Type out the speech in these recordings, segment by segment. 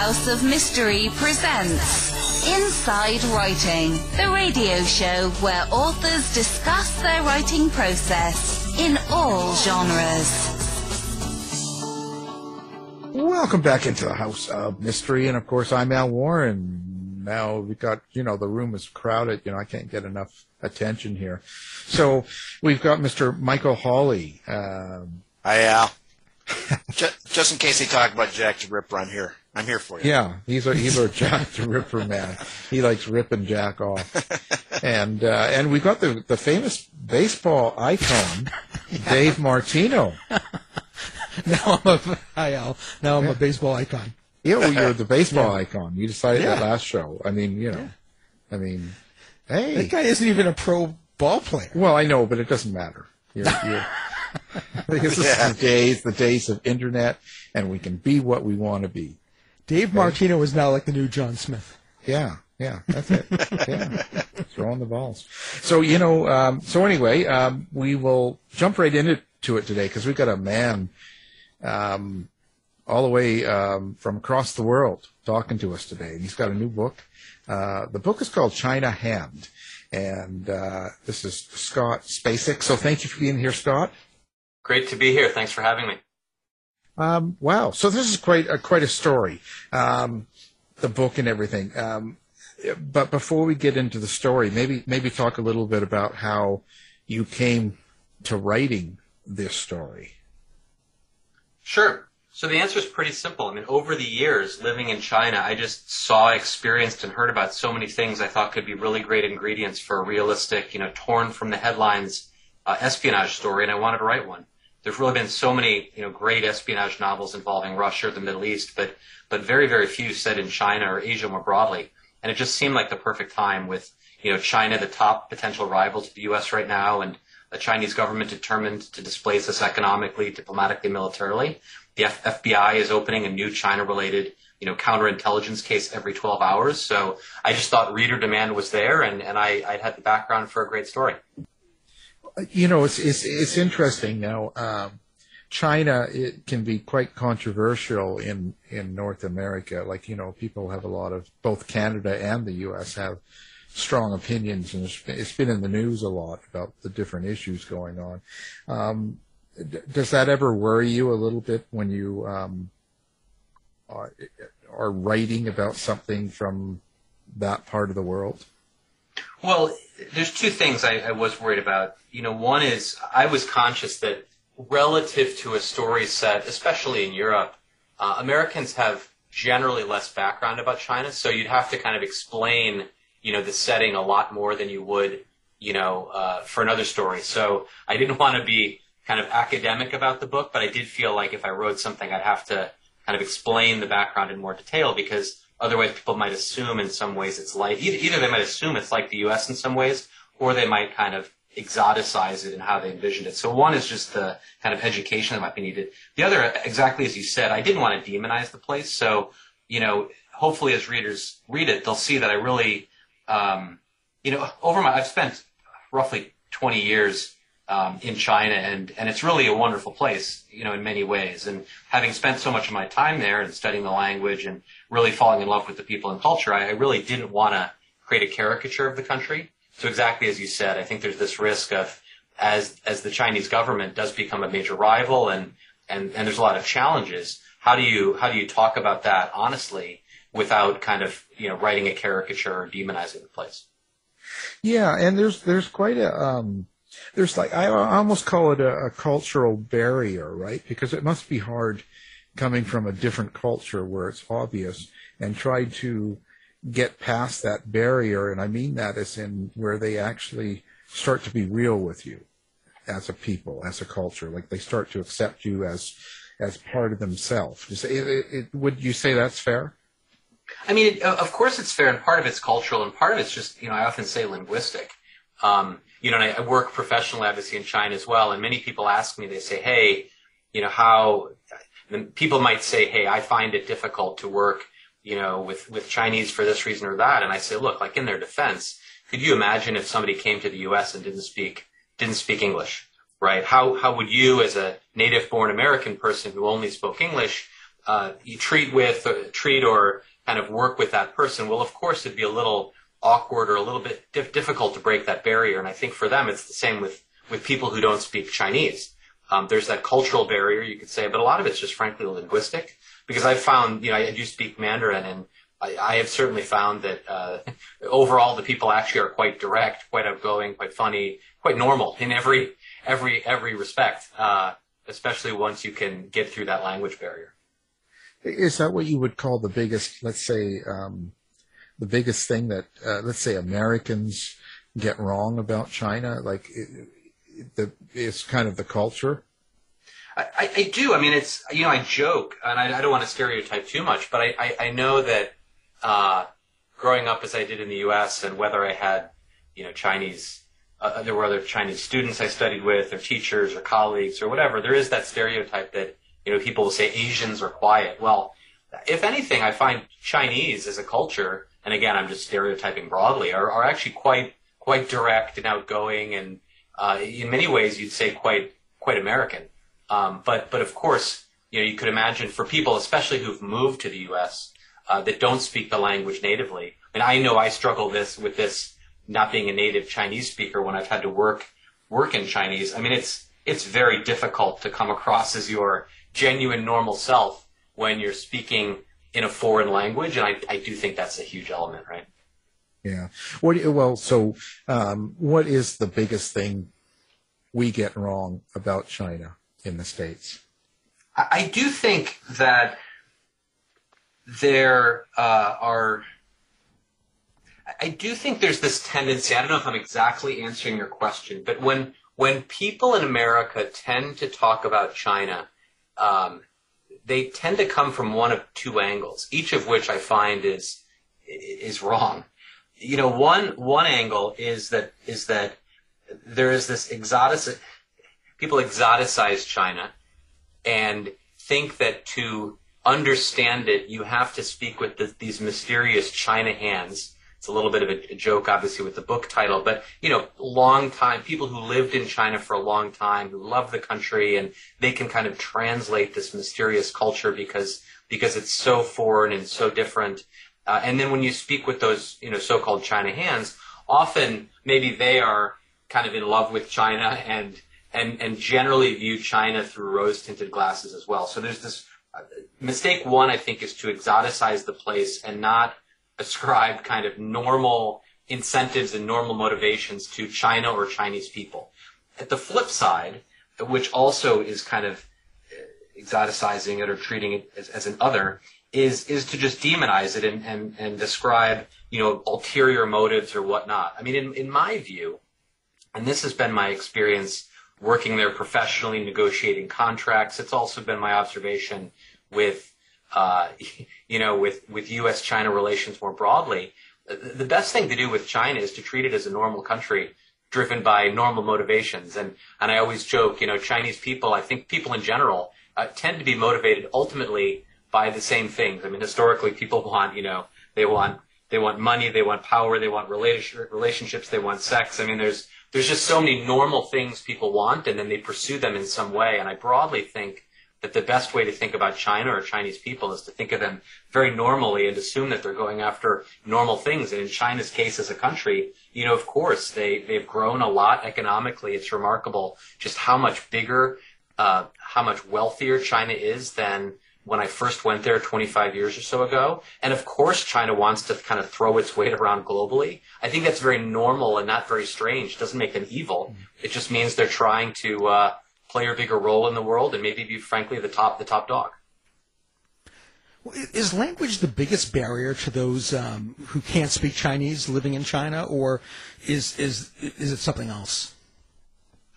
House of Mystery presents Inside Writing, the radio show where authors discuss their writing process in all genres. Welcome back into the House of Mystery, and of course, I'm Al Warren. Now we've got, you know, the room is crowded. You know, I can't get enough attention here. So we've got Mr. Michael Hawley. Um, Hi, Al. just, just in case they talk about Jack the Ripper, I'm here. I'm here for you. yeah, he's a he's a Jack the Ripper man. He likes ripping Jack off, and uh, and we've got the the famous baseball icon, Dave Martino. Now I'm a hi Now I'm a baseball icon. Yeah, well, you're the baseball icon. You decided that last show. I mean, you know, I mean, hey, That guy isn't even a pro ball player. Well, I know, but it doesn't matter. You're, you're, this is Yeah. the days, the days of internet, and we can be what we want to be. Dave Martino is now like the new John Smith. Yeah, yeah, that's it. Yeah, throwing the balls. So you know, um, so anyway, um, we will jump right into it today because we've got a man, um, all the way um, from across the world talking to us today, and he's got a new book. Uh, the book is called China Hand, and uh, this is Scott Spacek. So thank you for being here, Scott. Great to be here. Thanks for having me. Um, wow. So this is quite a, quite a story, um, the book and everything. Um, but before we get into the story, maybe maybe talk a little bit about how you came to writing this story. Sure. So the answer is pretty simple. I mean, over the years living in China, I just saw, experienced, and heard about so many things I thought could be really great ingredients for a realistic, you know, torn from the headlines uh, espionage story, and I wanted to write one. There's really been so many, you know, great espionage novels involving Russia or the Middle East, but but very, very few set in China or Asia more broadly. And it just seemed like the perfect time with, you know, China, the top potential rival to the U.S. right now, and a Chinese government determined to displace us economically, diplomatically, militarily. The F- FBI is opening a new China-related, you know, counterintelligence case every 12 hours. So I just thought reader demand was there, and, and I, I had the background for a great story. You know, it's it's it's interesting now. Um, China it can be quite controversial in in North America. Like you know, people have a lot of both Canada and the U.S. have strong opinions, and it's been, in the news a lot about the different issues going on. Um, d- does that ever worry you a little bit when you um, are, are writing about something from that part of the world? Well, there's two things I, I was worried about. You know, one is I was conscious that relative to a story set, especially in Europe, uh, Americans have generally less background about China, so you'd have to kind of explain, you know, the setting a lot more than you would, you know, uh, for another story. So I didn't want to be kind of academic about the book, but I did feel like if I wrote something, I'd have to kind of explain the background in more detail because otherwise people might assume in some ways it's like either, either they might assume it's like the U.S. in some ways, or they might kind of exoticize it in how they envisioned it. So one is just the kind of education that might be needed. The other, exactly as you said, I didn't want to demonize the place. So you know, hopefully as readers read it, they'll see that I really, um, you know, over my I've spent roughly 20 years um, in China, and and it's really a wonderful place, you know, in many ways. And having spent so much of my time there and studying the language and really falling in love with the people and culture, I, I really didn't want to create a caricature of the country. So exactly as you said, I think there's this risk of as as the Chinese government does become a major rival and and and there's a lot of challenges. How do you how do you talk about that honestly without kind of you know writing a caricature or demonizing the place? Yeah, and there's there's quite a um, there's like I almost call it a, a cultural barrier, right? Because it must be hard coming from a different culture where it's obvious and try to get past that barrier. And I mean that as in where they actually start to be real with you as a people, as a culture. Like they start to accept you as as part of themselves. It, it, it, would you say that's fair? I mean, of course it's fair, and part of it's cultural, and part of it's just, you know, I often say linguistic. Um, you know, I, I work professionally, obviously, in China as well, and many people ask me, they say, hey, you know, how, people might say, hey, I find it difficult to work, you know, with, with Chinese for this reason or that, and I say, look, like in their defense, could you imagine if somebody came to the U.S. and didn't speak, didn't speak English, right? How, how would you, as a native-born American person who only spoke English, uh, you treat with, uh, treat or kind of work with that person, well, of course, it'd be a little awkward or a little bit dif- difficult to break that barrier. And I think for them, it's the same with with people who don't speak Chinese. Um, there's that cultural barrier, you could say, but a lot of it's just frankly linguistic. Because I've found, you know, I do speak Mandarin, and I, I have certainly found that uh, overall the people actually are quite direct, quite outgoing, quite funny, quite normal in every every every respect. Uh, especially once you can get through that language barrier. Is that what you would call the biggest, let's say, um, the biggest thing that, uh, let's say, Americans get wrong about China? Like, it, it, the, it's kind of the culture. I, I, do. I mean, it's you know, I joke, and I, I don't want to stereotype too much, but I, I, I know that uh, growing up as I did in the U.S. and whether I had you know Chinese, uh, there were other Chinese students I studied with, or teachers, or colleagues, or whatever. There is that stereotype that you know people will say Asians are quiet. Well, if anything, I find Chinese as a culture, and again, I'm just stereotyping broadly, are, are actually quite quite direct and outgoing, and uh, in many ways, you'd say quite quite American. Um, but but of course, you know, you could imagine for people, especially who've moved to the U.S. Uh, that don't speak the language natively. And I know I struggle this with this not being a native Chinese speaker when I've had to work work in Chinese. I mean, it's it's very difficult to come across as your genuine normal self when you're speaking in a foreign language, and I, I do think that's a huge element, right? Yeah. What? Well, so um, what is the biggest thing we get wrong about China? in the States? I do think that there uh, are. I do think there's this tendency. I don't know if I'm exactly answering your question, but when when people in America tend to talk about China, um, they tend to come from one of two angles, each of which I find is is wrong. You know, one one angle is that is that there is this exotic people exoticize China and think that to understand it, you have to speak with the, these mysterious China hands. It's a little bit of a, joke, obviously, with the book title, but you know, long time people who lived in China for a long time, who love the country, and they can kind of translate this mysterious culture because because it's so foreign and so different. Uh, and then when you speak with those, you know, so-called China hands, often maybe they are kind of in love with China and and, and generally view China through rose tinted glasses as well. So there's this uh, mistake one, I think, is to exoticize the place and not ascribe kind of normal incentives and normal motivations to China or Chinese people. At the flip side, which also is kind of exoticizing it or treating it as, as an other, is is to just demonize it and, and, and describe, you know, ulterior motives or whatnot. I mean, in, in my view, and this has been my experience working there professionally, negotiating contracts. It's also been my observation with, uh, you know, with, with U.S.-China relations more broadly. The best thing to do with China is to treat it as a normal country driven by normal motivations. And, and I always joke, you know, Chinese people, I think people in general, uh, tend to be motivated ultimately by the same things. I mean, historically, people want, you know, they want, they want money, they want power, they want relationships, they want sex. I mean, there's, there's just so many normal things people want and then they pursue them in some way. And I broadly think that the best way to think about China or Chinese people is to think of them very normally and assume that they're going after normal things. And in China's case as a country, you know, of course, they, they've grown a lot economically. It's remarkable just how much bigger, uh, how much wealthier China is than when I first went there 25 years or so ago. And of course, China wants to kind of throw its weight around globally. I think that's very normal and not very strange. It doesn't make them evil. It just means they're trying to uh, play a bigger role in the world and maybe be, frankly, the top the top dog. Is language the biggest barrier to those um, who can't speak Chinese living in China, or is is is it something else?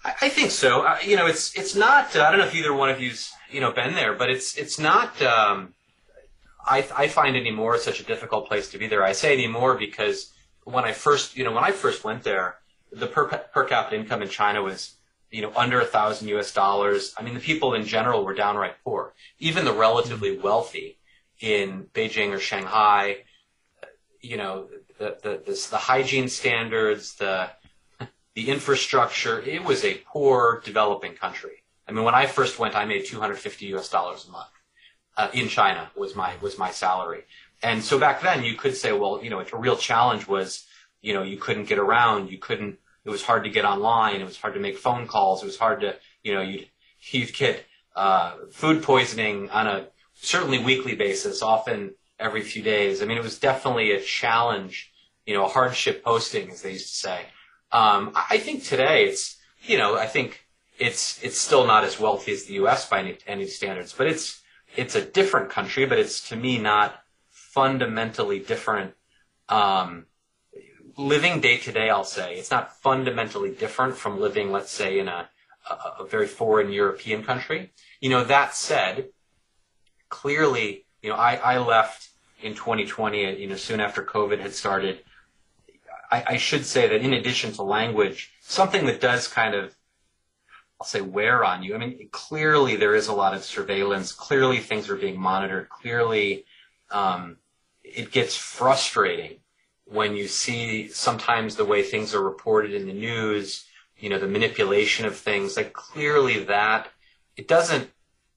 I, I think so. Uh, you know, it's it's not. Uh, I don't know if either one of you's you know been there, but it's it's not. Um, I I find anymore such a difficult place to be there. I say anymore because when I first you know when I first went there, the per per capita income in China was you know under a thousand U.S. dollars. I mean, the people in general were downright poor. Even the relatively wealthy in Beijing or Shanghai, you know, the the the, hygiene standards, the the infrastructure, it was a poor developing country. I mean, when I first went, I made 250 US dollars a month. uh, in China was my was my salary. And so back then you could say, well, you know, a real challenge was, you know, you couldn't get around, you couldn't. It was hard to get online. It was hard to make phone calls. It was hard to, you know, you'd you'd get uh, food poisoning on a certainly weekly basis, often every few days. I mean, it was definitely a challenge, you know, a hardship posting, as they used to say. Um, I think today it's, you know, I think it's it's still not as wealthy as the U.S. by any, any standards, but it's it's a different country, but it's to me not fundamentally different. Um, living day to day, I'll say it's not fundamentally different from living, let's say, in a, a, a very foreign European country. You know, that said, clearly, you know, I, I left in 2020, you know, soon after COVID had started. I, I should say that in addition to language, something that does kind of I'll say wear on you. I mean, clearly there is a lot of surveillance. Clearly things are being monitored. Clearly, um, it gets frustrating when you see sometimes the way things are reported in the news. You know, the manipulation of things. Like clearly that it doesn't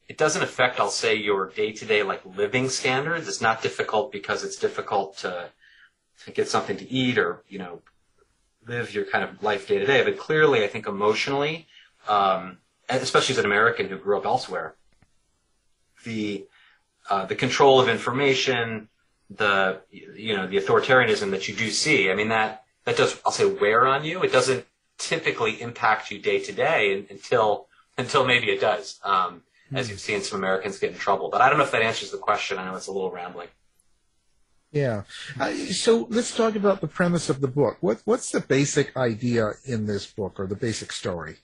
it doesn't affect, I'll say, your day to day like living standards. It's not difficult because it's difficult to to get something to eat or you know live your kind of life day to day. But clearly, I think emotionally um, especially as an American who grew up elsewhere, the uh, the control of information, the you know the authoritarianism that you do see. I mean that that does I'll say wear on you. It doesn't typically impact you day to day until until maybe it does. Um, mm-hmm. As you've seen some Americans get in trouble, but I don't know if that answers the question. I know it's a little rambling. Yeah. Uh, so let's talk about the premise of the book. What, what's the basic idea in this book or the basic story?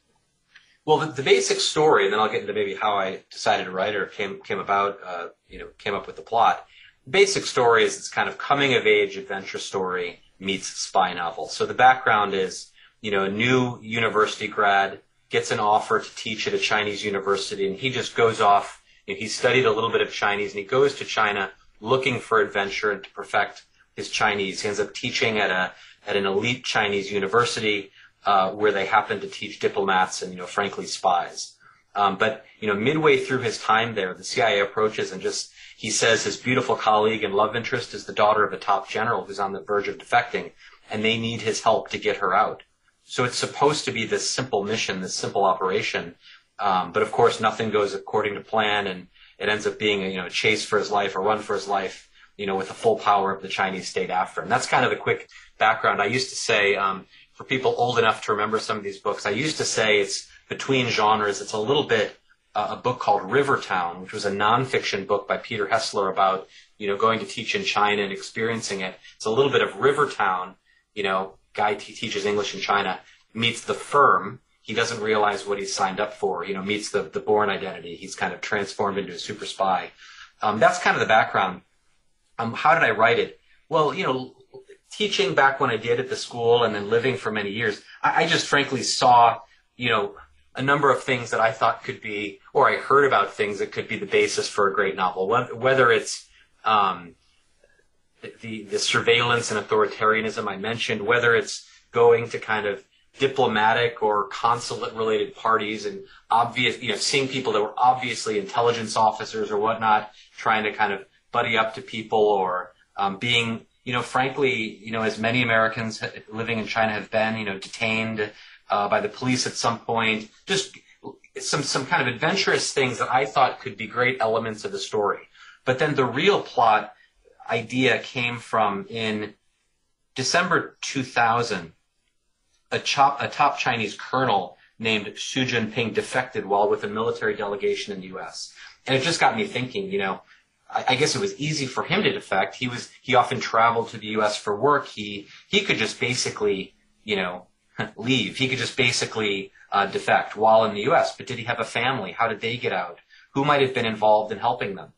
Well, the, the, basic story, and then I'll get into maybe how I decided to write or came came about, uh, you know, came up with the plot. Basic story is it's kind of coming of age adventure story meets spy novel. So the background is, you know, a new university grad gets an offer to teach at a Chinese university, and he just goes off. Know, he studied a little bit of Chinese, and he goes to China looking for adventure and to perfect his Chinese. He ends up teaching at a at an elite Chinese university uh, where they happen to teach diplomats and, you know, frankly, spies. Um, but, you know, midway through his time there, the CIA approaches and just, he says his beautiful colleague and love interest is the daughter of a top general who's on the verge of defecting, and they need his help to get her out. So it's supposed to be this simple mission, this simple operation. Um, but of course, nothing goes according to plan, and it ends up being a you know a chase for his life, a run for his life, you know, with the full power of the Chinese state after him. That's kind of the quick background. I used to say, um, for people old enough to remember some of these books, I used to say it's between genres. It's a little bit uh, a book called Rivertown, which was a nonfiction book by Peter Hessler about you know going to teach in China and experiencing it. It's a little bit of Rivertown. You know, guy t- teaches English in China meets the firm. He doesn't realize what he's signed up for. You know, meets the the Bourne Identity. He's kind of transformed into a super spy. Um, that's kind of the background. Um, how did I write it? Well, you know, teaching back when I did at the school and then living for many years, I, I just frankly saw, you know, a number of things that I thought could be, or I heard about things that could be the basis for a great novel. Whether it's um, the the surveillance and authoritarianism I mentioned, whether it's going to kind of diplomatic or consulate related parties and obvious, you know, seeing people that were obviously intelligence officers or whatnot, trying to kind of buddy up to people or um, being you know, frankly, you know, as many Americans living in China have been, you know, detained uh, by the police at some point, just some some kind of adventurous things that I thought could be great elements of the story. But then the real plot idea came from in December 2000, a, chop, a top Chinese colonel named Xu Junping defected while with a military delegation in the U.S. And it just got me thinking, you know, I guess it was easy for him to defect. He was he often traveled to the U.S. for work. He he could just basically you know leave. He could just basically uh, defect while in the U.S. But did he have a family? How did they get out? Who might have been involved in helping them?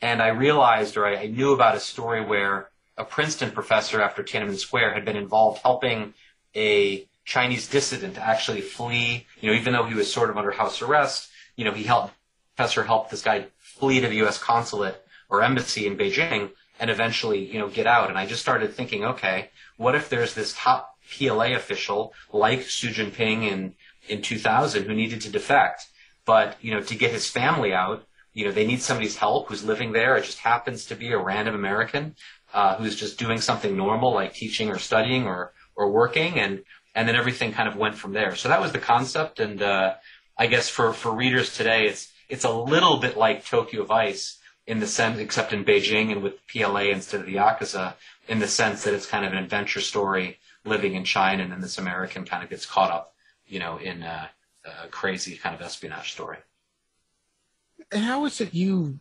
And I realized, or I, I knew about a story where a Princeton professor after Tiananmen Square had been involved helping a Chinese dissident actually flee. You know, even though he was sort of under house arrest, you know, he helped professor helped this guy flee to the U.S. consulate or embassy in Beijing and eventually, you know, get out. And I just started thinking, okay, what if there's this top PLA official like Xu Junping in, in 2000 who needed to defect, but, you know, to get his family out, you know, they need somebody's help who's living there. It just happens to be a random American uh, who's just doing something normal like teaching or studying or or working, and and then everything kind of went from there. So that was the concept, and uh, I guess for for readers today, it's it's a little bit like Tokyo Vice in the sense, except in Beijing and with PLA instead of the Yakuza, in the sense that it's kind of an adventure story living in China, and then this American kind of gets caught up, you know, in a, a crazy kind of espionage story. How is it you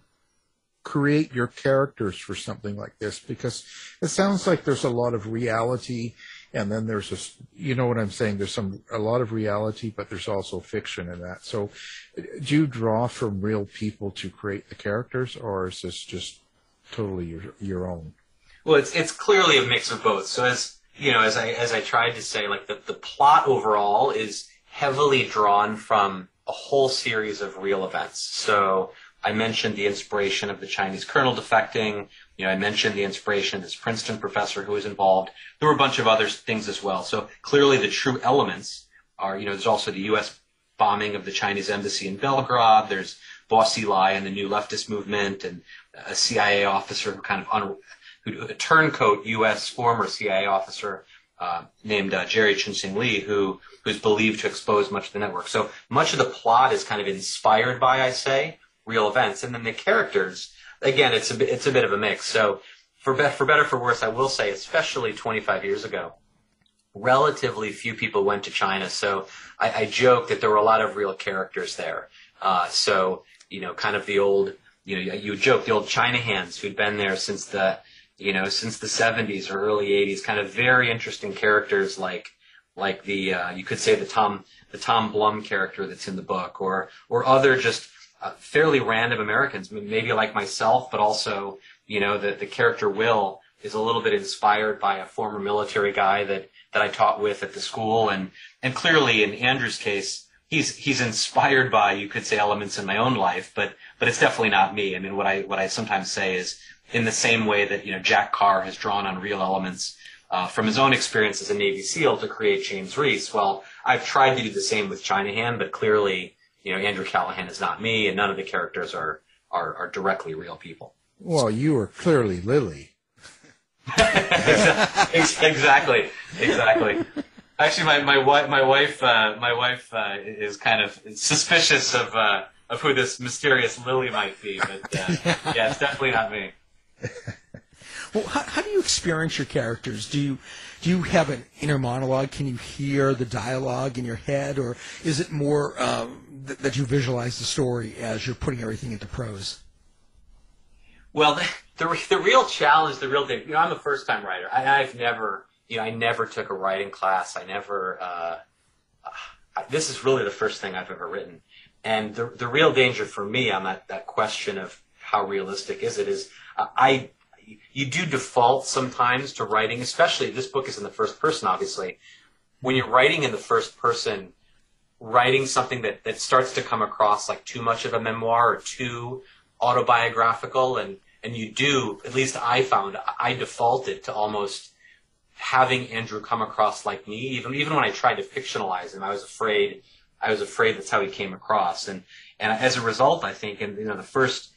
create your characters for something like this? Because it sounds like there's a lot of reality, and then there's a, you know what I'm saying? There's some a lot of reality, but there's also fiction in that. So, do you draw from real people to create the characters, or is this just totally your your own? Well, it's it's clearly a mix of both. So as you know, as I as I tried to say, like the the plot overall is heavily drawn from a whole series of real events. So I mentioned the inspiration of the Chinese colonel defecting. You know, I mentioned the inspiration of this Princeton professor who was involved. There were a bunch of other things as well. So clearly the true elements are, you know, there's also the U.S. bombing of the Chinese embassy in Belgrade. There's Bo Xilai and the new leftist movement and a CIA officer who kind of, un- a turncoat U.S. former CIA officer uh, named uh, Jerry Chun Shing Lee, who who's believed to expose much of the network. So much of the plot is kind of inspired by, I say, real events, and then the characters. Again, it's a it's a bit of a mix. So for be- for better for worse, I will say, especially 25 years ago, relatively few people went to China. So I, I joke that there were a lot of real characters there. Uh, so you know, kind of the old, you know, you joke the old China hands who'd been there since the you know, since the 70s or early 80s, kind of very interesting characters like like the uh, you could say the Tom the Tom Blum character that's in the book, or or other just uh, fairly random Americans, maybe like myself, but also you know the the character Will is a little bit inspired by a former military guy that that I taught with at the school, and and clearly in Andrew's case. He's he's inspired by you could say elements in my own life, but but it's definitely not me. I mean, what I what I sometimes say is in the same way that you know Jack Carr has drawn on real elements uh, from his own experience as a Navy SEAL to create James Reece. Well, I've tried to do the same with China Hand, but clearly, you know, Andrew Callahan is not me, and none of the characters are are, are directly real people. Well, you are clearly Lily. exactly, exactly. Actually, my my wife my wife uh, my wife uh, is kind of suspicious of uh, of who this mysterious Lily might be, but uh, yeah, it's definitely not me. well, how, how, do you experience your characters? Do you do you have an inner monologue? Can you hear the dialogue in your head, or is it more um, th- that you visualize the story as you're putting everything into prose? Well, the, the, the real challenge, the real thing. You know, I'm a first time writer. I, have never, you know, I never took a writing class. I never. Uh, this is really the first thing I've ever written, and the the real danger for me on that that question of how realistic is it is I you do default sometimes to writing, especially this book is in the first person, obviously. When you're writing in the first person, writing something that, that starts to come across like too much of a memoir or too autobiographical and, and you do, at least I found, I defaulted to almost having Andrew come across like me. Even even when I tried to fictionalize him, I was afraid I was afraid that's how he came across. And and as a result, I think in you know the first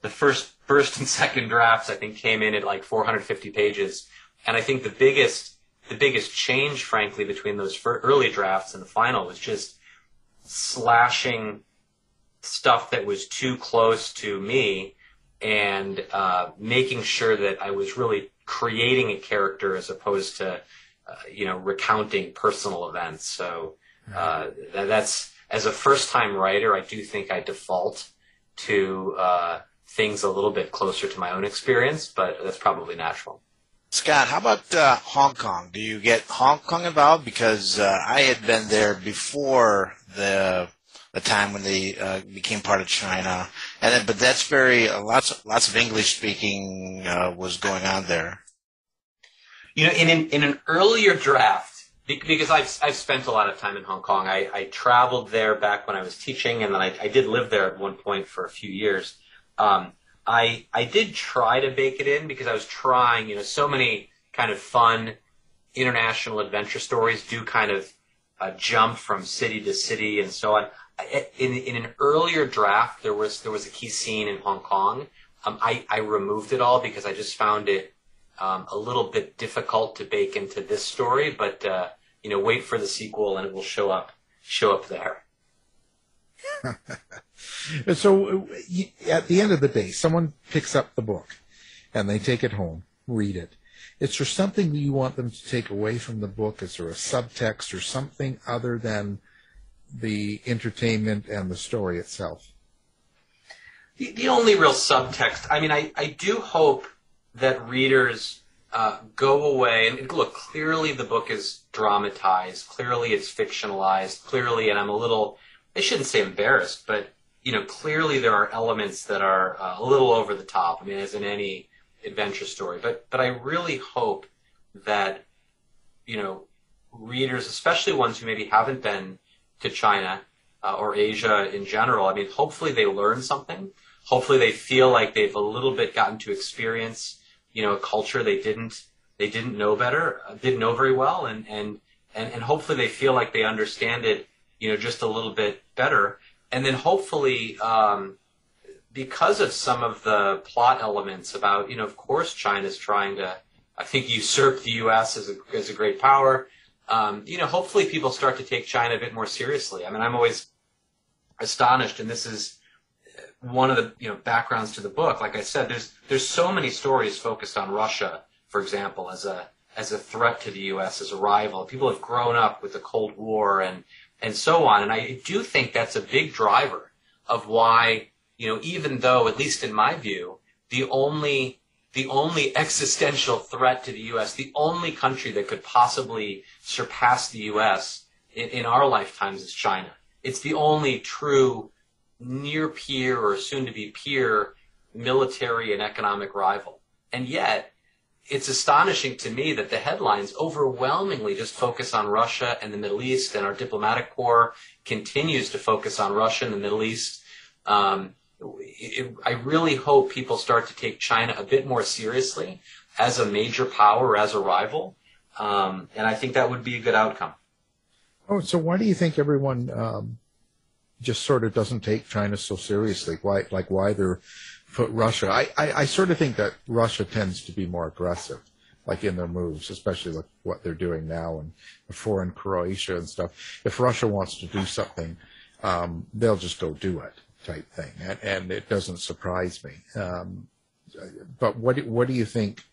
the first first and second drafts I think came in at like 450 pages, and I think the biggest the biggest change, frankly, between those early drafts and the final was just slashing stuff that was too close to me and uh, making sure that I was really creating a character as opposed to uh, you know recounting personal events. So uh, that's as a first time writer, I do think I default to uh, things a little bit closer to my own experience, but that's probably natural. Scott, how about uh, Hong Kong? Do you get Hong Kong involved? Because uh, I had been there before the the time when they uh, became part of China, and then, but that's very uh, lots lots of English speaking uh, was going on there. You know, in an, in an earlier draft, because I've I've spent a lot of time in Hong Kong. I, I traveled there back when I was teaching, and then I, I did live there at one point for a few years. Um, I I did try to bake it in because I was trying. You know, so many kind of fun international adventure stories do kind of uh, jump from city to city and so on. In in an earlier draft there was there was a key scene in Hong Kong. Um, I I removed it all because I just found it um, a little bit difficult to bake into this story. But uh, you know, wait for the sequel and it will show up show up there. so at the end of the day, someone picks up the book and they take it home, read it. Is there something you want them to take away from the book? Is there a subtext or something other than the entertainment and the story itself? The, the only real subtext, I mean, I, I do hope that readers uh, go away and look, clearly the book is dramatized, clearly it's fictionalized, clearly, and I'm a little, I shouldn't say embarrassed, but, you know, clearly there are elements that are uh, a little over the top. I mean, as in any adventure story, but, but I really hope that, you know, readers, especially ones who maybe haven't been to China uh, or Asia in general, I mean, hopefully they learn something. Hopefully they feel like they've a little bit gotten to experience, you know, a culture they didn't they didn't know better, uh, didn't know very well, and and and and hopefully they feel like they understand it, you know, just a little bit better. And then hopefully, um, because of some of the plot elements about, you know, of course China's trying to, I think, usurp the U.S. as a as a great power um, you know, hopefully people start to take China a bit more seriously. I mean, I'm always astonished, and this is one of the you know backgrounds to the book. Like I said, there's there's so many stories focused on Russia, for example, as a as a threat to the U.S. as a rival. People have grown up with the Cold War and and so on, and I do think that's a big driver of why you know even though, at least in my view, the only the only existential threat to the U.S., the only country that could possibly surpass the U.S. in, in our lifetimes is China. It's the only true near peer or soon to be peer military and economic rival. And yet, it's astonishing to me that the headlines overwhelmingly just focus on Russia and the Middle East, and our diplomatic corps continues to focus on Russia and the Middle East. Um, it, I really hope people start to take China a bit more seriously as a major power, as a rival, um, and I think that would be a good outcome. Oh, so why do you think everyone um, just sort of doesn't take China so seriously? Why, like, why they're put Russia? I, I, I sort of think that Russia tends to be more aggressive, like in their moves, especially like what they're doing now and before in Croatia and stuff. If Russia wants to do something, um, they'll just go do it type thing, and, and it doesn't surprise me. Um, but what what do you think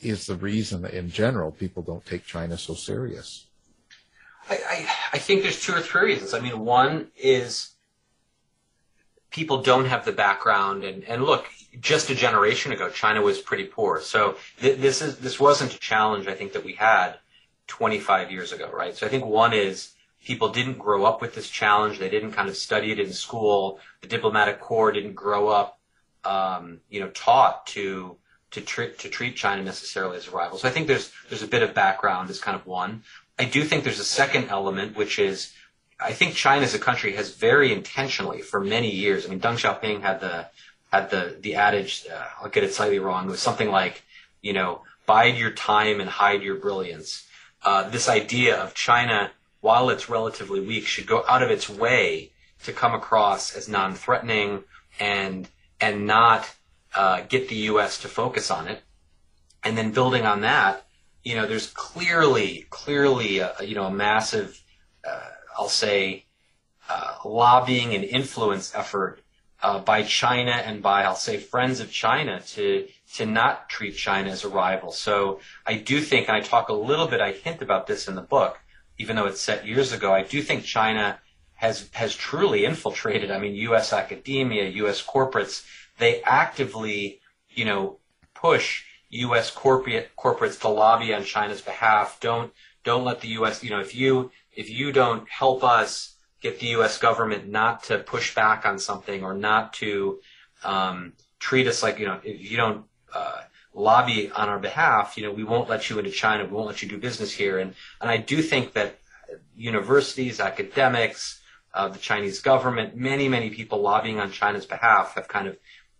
is the reason that in general people don't take China so serious? I, I, I think there's two or three reasons. I mean, one is people don't have the background, and, and look, just a generation ago, China was pretty poor. So th- this is this wasn't a challenge I think that we had 25 years ago, right? So I think one is people didn't grow up with this challenge. They didn't kind of study it in school. The diplomatic corps didn't grow up, um, you know, taught to to treat to treat China necessarily as a rival. So I think there's there's a bit of background as kind of one. I do think there's a second element, which is I think China as a country has very intentionally for many years. I mean, Deng Xiaoping had the had the the adage. Uh, I'll get it slightly wrong. It was something like, you know, bide your time and hide your brilliance. Uh, this idea of China while it's relatively weak, should go out of its way to come across as non-threatening and and not uh, get the U.S. to focus on it. And then building on that, you know, there's clearly clearly a, you know a massive, uh, I'll say, uh, lobbying and influence effort uh, by China and by I'll say friends of China to to not treat China as a rival. So I do think, and I talk a little bit, I hint about this in the book even though it's set years ago, I do think China has has truly infiltrated. I mean, U.S. academia, U.S. corporates, they actively, you know, push U.S. corporate corporates to lobby on China's behalf. Don't don't let the U.S. You know, if you if you don't help us get the U.S. government not to push back on something or not to um, treat us like you know, if you don't uh, lobby on our behalf, you know, we won't let you into China, we won't let you do business here. And, and I do think that universities, academics, uh, the Chinese government, many, many people lobbying on China's behalf have kind of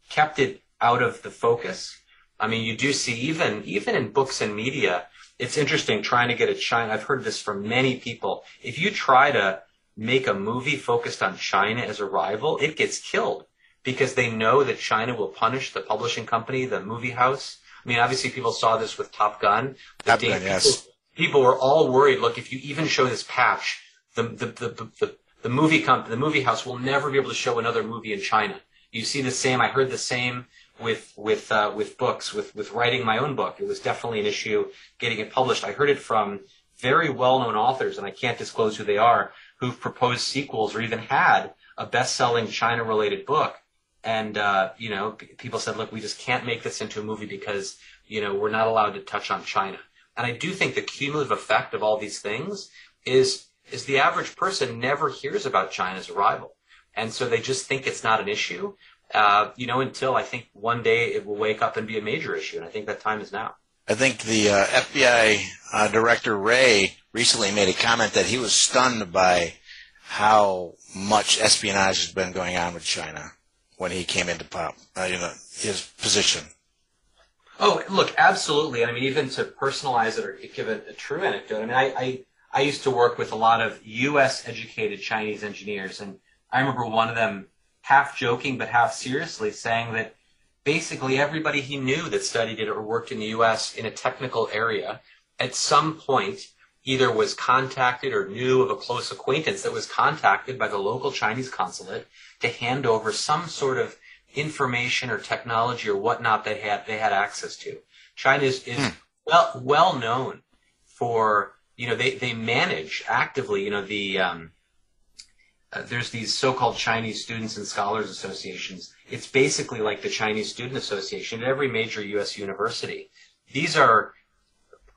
kept it out of the focus. I mean, you do see even, even in books and media, it's interesting trying to get a China. I've heard this from many people. If you try to make a movie focused on China as a rival, it gets killed because they know that China will punish the publishing company, the movie house. I mean, obviously people saw this with Top Gun. Top Gun, yes. People, people were all worried. Look, if you even show this patch, the the the, the, the, the movie comp- the movie house will never be able to show another movie in China. You see the same. I heard the same with with uh, with books, with with writing my own book. It was definitely an issue getting it published. I heard it from very well-known authors, and I can't disclose who they are, who've proposed sequels or even had a best-selling China-related book. And uh, you know, people said, "Look, we just can't make this into a movie because you know we're not allowed to touch on China." And I do think the cumulative effect of all these things is is the average person never hears about China's arrival, and so they just think it's not an issue. Uh, you know, until I think one day it will wake up and be a major issue, and I think that time is now. I think the uh, FBI uh, director Wray recently made a comment that he was stunned by how much espionage has been going on with China when he came into pop, uh, you know, his position. Oh, look, absolutely. I mean, even to personalize it or give it a true anecdote. I mean, I, I, I used to work with a lot of U.S. educated Chinese engineers, and I remember one of them half joking but half seriously saying that basically everybody he knew that studied it or worked in the U.S. in a technical area at some point either was contacted or knew of a close acquaintance that was contacted by the local Chinese consulate to hand over some sort of information or technology or whatnot they had they had access to. China is, is well well known for you know they, they manage actively you know the um, uh, there's these so-called Chinese students and scholars associations. It's basically like the Chinese Student Association at every major U.S. university. These are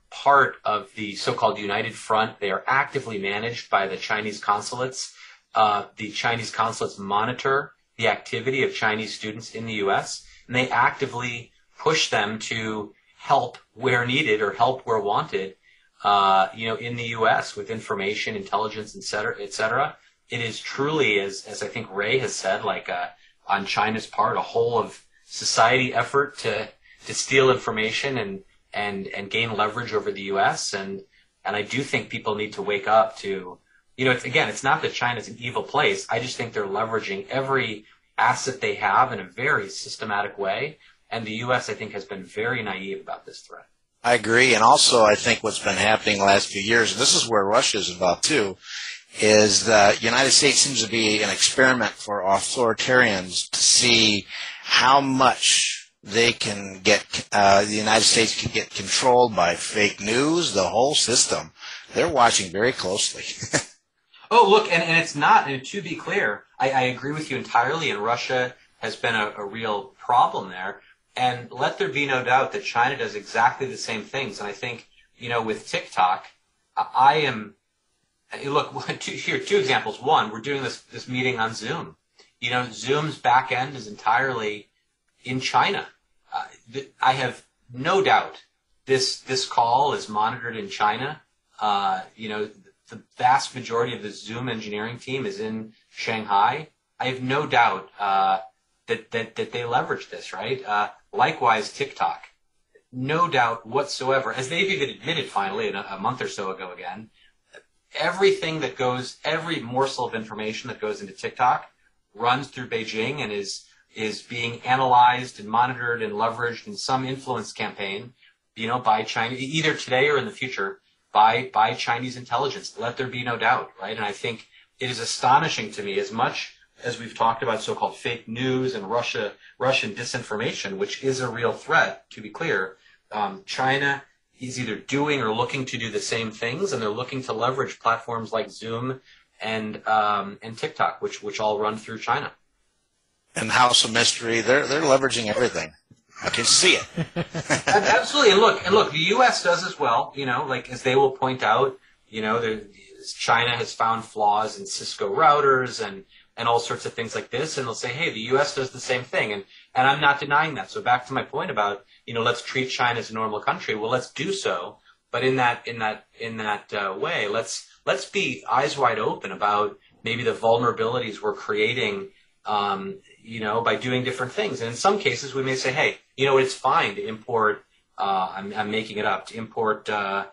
part of the so-called United Front. They are actively managed by the Chinese consulates. Uh, the Chinese consulates monitor the activity of Chinese students in the U.S. and they actively push them to help where needed or help where wanted. Uh, you know, in the U.S. with information, intelligence, et cetera, et cetera. It is truly, as as I think Wray has said, like a, on China's part, a whole of society effort to to steal information and and and gain leverage over the U.S. and and I do think people need to wake up to, you know, it's, again, it's not that China's an evil place. I just think they're leveraging every asset they have in a very systematic way, and the U.S. I think has been very naive about this threat. I agree, and also I think what's been happening the last few years, and this is where Russia is involved too, is the United States seems to be an experiment for authoritarians to see how much they can get, uh, the United States can get controlled by fake news, the whole system. They're watching very closely. Oh, look, and, and it's not, and to be clear, I, I agree with you entirely, and Russia has been a, a real problem there. And let there be no doubt that China does exactly the same things. And I think, you know, with TikTok, I, am, look, two, here, two examples. One, we're doing this, this meeting on Zoom. You know, Zoom's back end is entirely in China. Uh, th- I have no doubt this, this call is monitored in China. Uh, you know, the vast majority of the Zoom engineering team is in Shanghai. I have no doubt uh, that, that that they leverage this, right? Uh, likewise, TikTok, no doubt whatsoever, as they've even admitted finally a, a month or so ago again, everything that goes, every morsel of information that goes into TikTok runs through Beijing and is is being analyzed and monitored and leveraged in some influence campaign, you know, by China, either today or in the future by by Chinese intelligence. Let there be no doubt, right? And I think it is astonishing to me as much as we've talked about so-called fake news and Russia Russian disinformation, which is a real threat. To be clear, um, China is either doing or looking to do the same things, and they're looking to leverage platforms like Zoom and um, and TikTok, which which all run through China. and House of Mystery, they're they're leveraging everything. I can see it. Absolutely, and look, and look, the U.S. does as well. You know, like as they will point out, you know, China has found flaws in Cisco routers and and all sorts of things like this, and they'll say, hey, the U.S. does the same thing, and and I'm not denying that. So back to my point about you know, let's treat China as a normal country. Well, let's do so, but in that in that in that uh, way, let's let's be eyes wide open about maybe the vulnerabilities we're creating. Um, you know, by doing different things. And in some cases, we may say, hey, you know, it's fine to import, uh, I'm, I'm making it up, to import uh,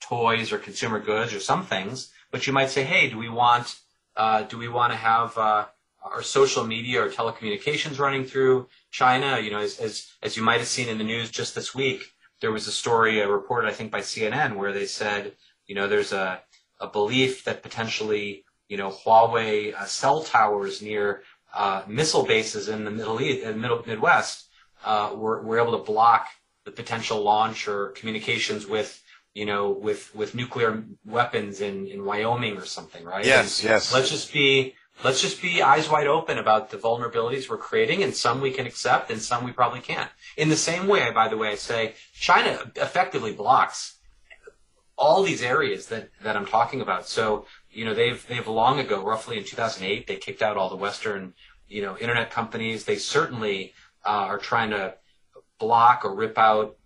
toys or consumer goods or some things, but you might say, hey, do we want uh, do we want to have uh, our social media or telecommunications running through China? You know, as, as as you might have seen in the news just this week, there was a story reported, I think, by CNN where they said, you know, there's a a belief that potentially, you know, Huawei uh, cell towers near uh, missile bases in the Middle East, in Middle Midwest, uh, were, were able to block the potential launch or communications with you know, with with nuclear weapons in in Wyoming or something, right? Yes, and yes. Let's just be let's just be eyes wide open about the vulnerabilities we're creating, and some we can accept, and some we probably can't. In the same way, by the way, I say China effectively blocks all these areas that that I'm talking about. So you know, they've they've long ago, roughly in 2008, they kicked out all the Western you know internet companies. They certainly uh, are trying to block or rip out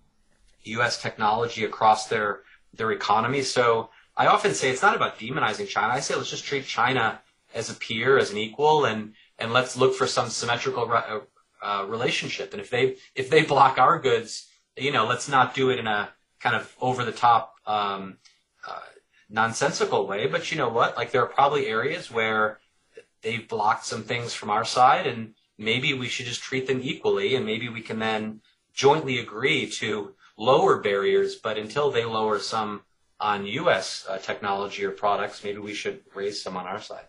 U.S. technology across their their economy. So I often say it's not about demonizing China. I say let's just treat China as a peer, as an equal, and and let's look for some symmetrical re- uh, uh relationship. And if they if they block our goods, you know, let's not do it in a kind of over the top um, uh, nonsensical way. But you know what? Like there are probably areas where they've blocked some things from our side, and maybe we should just treat them equally, and maybe we can then jointly agree to lower barriers, but until they lower some on U.S. Uh, technology or products, maybe we should raise some on our side.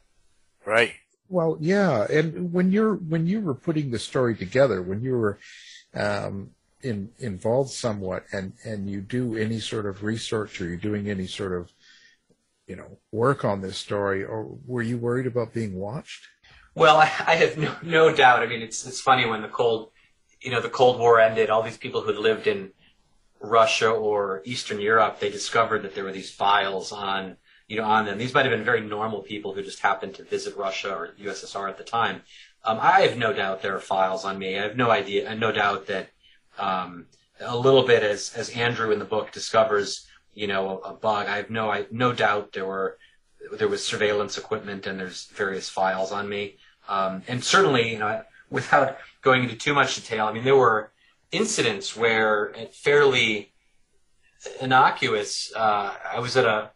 Right. Well, yeah, and when you're when you were putting the story together, when you were um, in, involved somewhat, and and you do any sort of research or you're doing any sort of you know work on this story, or were you worried about being watched? Well, I, I have no, no doubt. I mean, it's it's funny when the cold, you know, the Cold War ended. All these people who lived in Russia or Eastern Europe, they discovered that there were these files on, you know, on them. These might have been very normal people who just happened to visit Russia or USSR at the time. Um, I have no doubt there are files on me. I have no idea, and no doubt that um, a little bit as as Andrew in the book discovers, you know, a, a bug. I have no I no doubt there were there was surveillance equipment and there's various files on me. Um, and certainly, you know, without going into too much detail, I mean, there were incidents where fairly innocuous. Uh, I was at a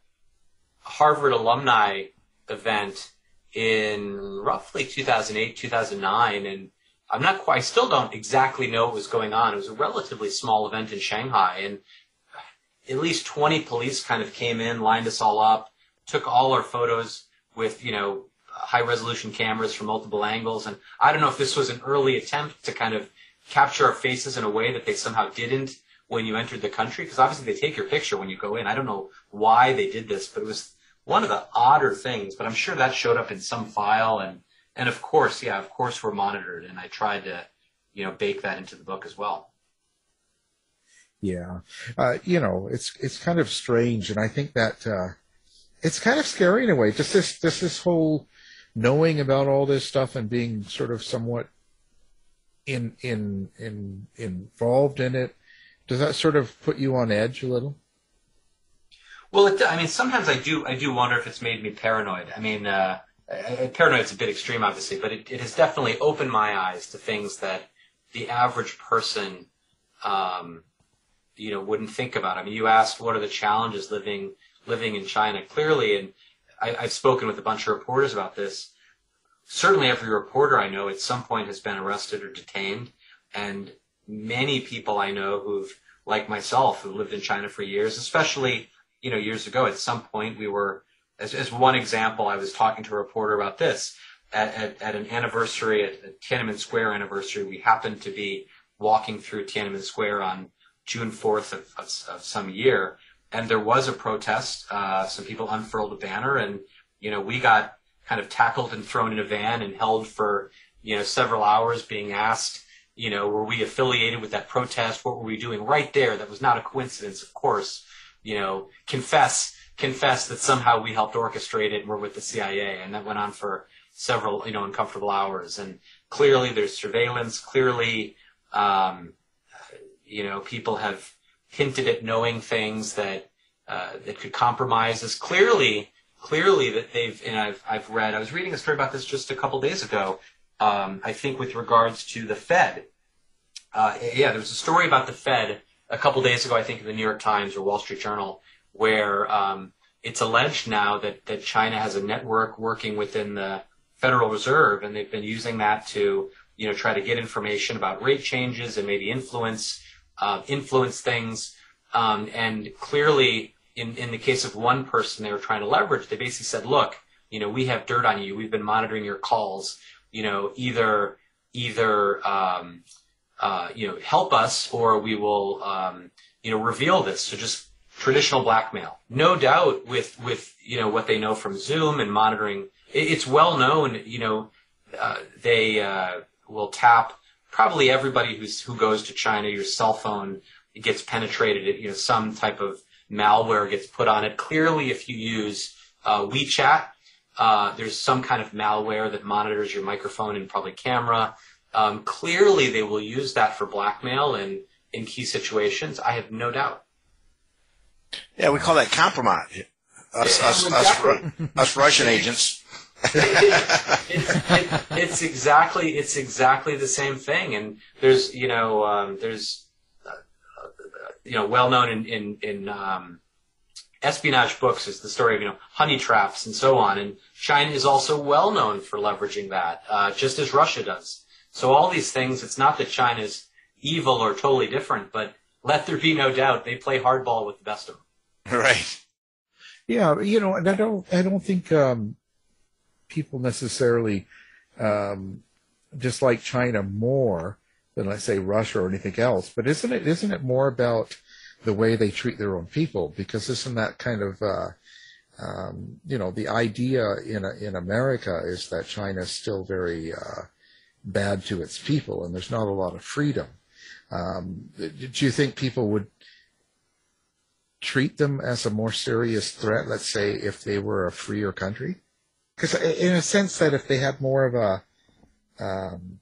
Harvard alumni event in roughly 2008, 2009, and I'm not quite, I still don't exactly know what was going on. It was a relatively small event in Shanghai, and at least 20 police kind of came in, lined us all up, took all our photos with, you know, high resolution cameras from multiple angles. And I don't know if this was an early attempt to kind of capture our faces in a way that they somehow didn't when you entered the country? Because obviously they take your picture when you go in. I don't know why they did this, but it was one of the odder things. But I'm sure that showed up in some file, and and of course, yeah, of course we're monitored, and I tried to, you know, bake that into the book as well. Yeah, uh, you know, it's it's kind of strange, and I think that uh, it's kind of scary in a way. Just this just this whole knowing about all this stuff and being sort of somewhat in in in involved in it does that sort of put you on edge a little? Well it, i mean sometimes i do i do wonder if it's made me paranoid. I mean uh, paranoid is a bit extreme obviously but it, it has definitely opened my eyes to things that the average person um, you know wouldn't think about i mean you asked what are the challenges living living in china clearly and I, i've spoken with a bunch of reporters about this certainly every reporter I know at some point has been arrested or detained. And many people I know who've, like myself, who lived in China for years, especially, you know, years ago, at some point we were, as, as one example, I was talking to a reporter about this. At, at, at an anniversary, at, at Tiananmen Square anniversary, we happened to be walking through Tiananmen Square on June 4th of, of, of some year. And there was a protest. Uh, some people unfurled a banner and, you know, we got kind of tackled and thrown in a van and held for you know several hours, being asked, you know, were we affiliated with that protest? What were we doing right there? That was not a coincidence, of course. You know, confess confess that somehow we helped orchestrate it and we're with the CIA, and that went on for several you know uncomfortable hours. And clearly, there's surveillance. Clearly, um, you know, people have hinted at knowing things that uh, that could compromise us. Clearly, clearly that they've, and I've, I've read, I was reading a story about this just a couple days ago, um, I think with regards to the Fed. Uh, yeah, there was a story about the Fed a couple days ago, I think in the New York Times or Wall Street Journal, where um, it's alleged now that, that China has a network working within the Federal Reserve, and they've been using that to you know try to get information about rate changes and maybe influence uh, influence things. Um, and clearly, in in the case of one person, they were trying to leverage. They basically said, "Look, you know, we have dirt on you. We've been monitoring your calls. You know, either either um, uh, you know help us or we will um, you know reveal this." So just traditional blackmail. No doubt with with you know what they know from Zoom and monitoring. it's well known. You know, uh, they uh, will tap probably everybody who's who goes to China. Your cell phone gets penetrated. You know, some type of malware gets put on it. Clearly, if you use uh, WeChat, uh, there's some kind of malware that monitors your microphone and probably camera. Um, clearly, they will use that for blackmail and in key situations. I have no doubt. Yeah, we call that compromise. Us, us, us, us Russian agents. it, it's exactly it's exactly the same thing, and there's you know um, there's uh, you know well known in in, in um, espionage books is the story of you know honey traps and so on, and China is also well known for leveraging that, uh, just as Russia does. So all these things, it's not that China's evil or totally different, but let there be no doubt they play hardball with the best of them. Right. Yeah, you know, and I don't, I don't think um, people necessarily um, dislike China more than, let's say, Russia or anything else. But isn't it, isn't it more about the way they treat their own people? Because isn't that kind of, uh, um, you know, the idea in in America is that China is still very uh, bad to its people, and there's not a lot of freedom. Um, do you think people would treat them as a more serious threat, let's say, if they were a freer country? Because in a sense that if they had more of a um,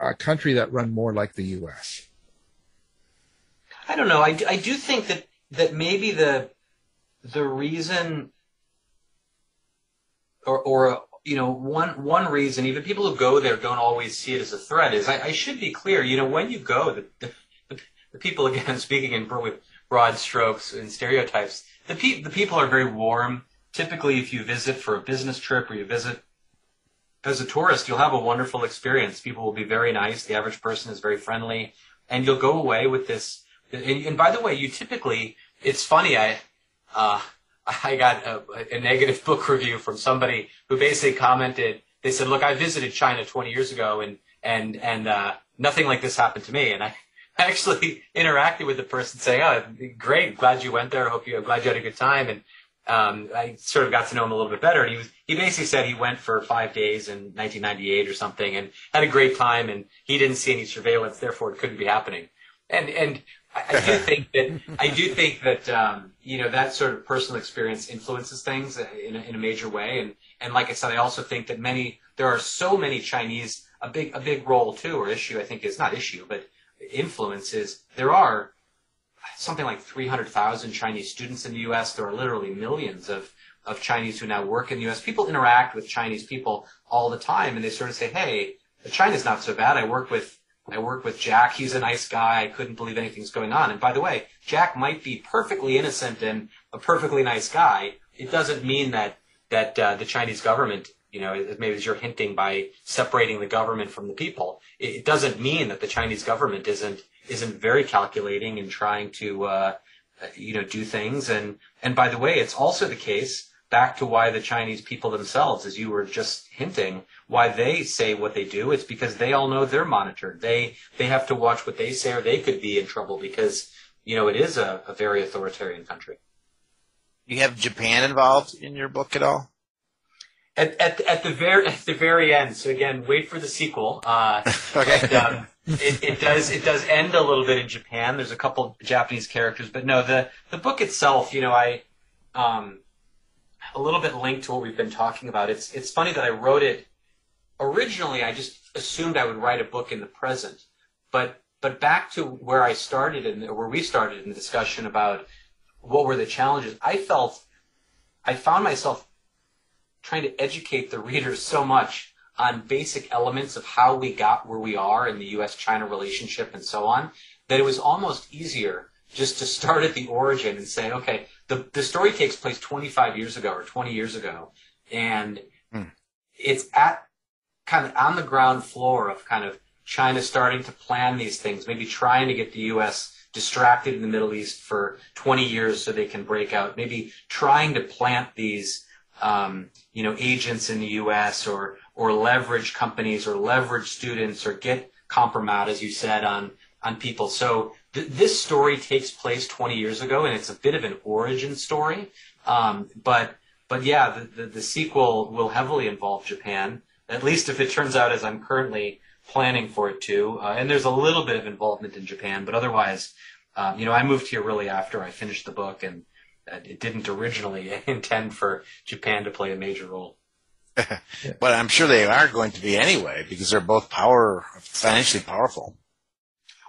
a country that run more like the U.S. I don't know. I, I do think that that maybe the the reason or or you know one one reason even people who go there don't always see it as a threat is I, I should be clear. You know, when you go, the, the, the people again speaking in broad strokes and stereotypes. The, pe- the people are very warm. Typically, if you visit for a business trip or you visit as a tourist, you'll have a wonderful experience. People will be very nice. The average person is very friendly, and you'll go away with this. And, and by the way, you typically, it's funny. I, uh, I got a, a negative book review from somebody who basically commented. They said, "Look, I visited China 20 years ago, and and and uh, nothing like this happened to me." And I actually interacted with the person saying, "Oh, great, glad you went there. Hope you glad you had a good time." And um, I sort of got to know him a little bit better. And he was he basically said he went for five days in 1998 or something and had a great time. And he didn't see any surveillance, therefore it couldn't be happening. And and I, I do think that I do think that um, you know that sort of personal experience influences things in a, in a major way. And and like I said, I also think that many there are so many Chinese. A big a big role too, or issue I think is not issue, but influences. there are something like 300,000 Chinese students in the U.S. There are literally millions of, of Chinese who now work in the U.S. People interact with Chinese people all the time, and they sort of say, "Hey, China's not so bad. I work with I work with Jack. He's a nice guy. I couldn't believe anything's going on." And by the way, Jack might be perfectly innocent and a perfectly nice guy. It doesn't mean that that uh, the Chinese government you know, maybe as you're hinting by separating the government from the people, it, doesn't mean that the Chinese government isn't isn't very calculating and trying to uh, you know do things. And and by the way, it's also the case back to why the Chinese people themselves, as you were just hinting, why they say what they do. It's because they all know they're monitored. They they have to watch what they say, or they could be in trouble because you know it is a, a very authoritarian country. You have Japan involved in your book at all? At, at, at the very at the very end. So again, wait for the sequel. Uh, okay. Um, it, it does it does end a little bit in Japan. There's a couple Japanese characters, but no, the the book itself, you know, I um, a little bit linked to what we've been talking about. It's it's funny that I wrote it originally. I just assumed I would write a book in the present, but but back to where I started and where we started in the discussion about what were the challenges. I felt I found myself trying to educate the readers so much on basic elements of how we got where we are in the U.S.-China relationship and so on, that it was almost easier just to start at the origin and say, okay, the the story takes place 25 years ago or 20 years ago, and Hmm. it's at kind of on the ground floor of kind of China starting to plan these things, maybe trying to get the U.S. distracted in the Middle East for 20 years so they can break out, maybe trying to plant these, um, you know, agents in the U.S. or or leverage companies or leverage students or get compromise, as you said, on on people. So th- this story takes place 20 years ago, and it's a bit of an origin story. Um, but but yeah, the, the, the sequel will heavily involve Japan, at least if it turns out as I'm currently planning for it to. Uh, and there's a little bit of involvement in Japan, but otherwise, uh, you know, I moved here really after I finished the book, and it didn't originally intend for Japan to play a major role. But I'm sure they are going to be anyway because they're both power financially powerful.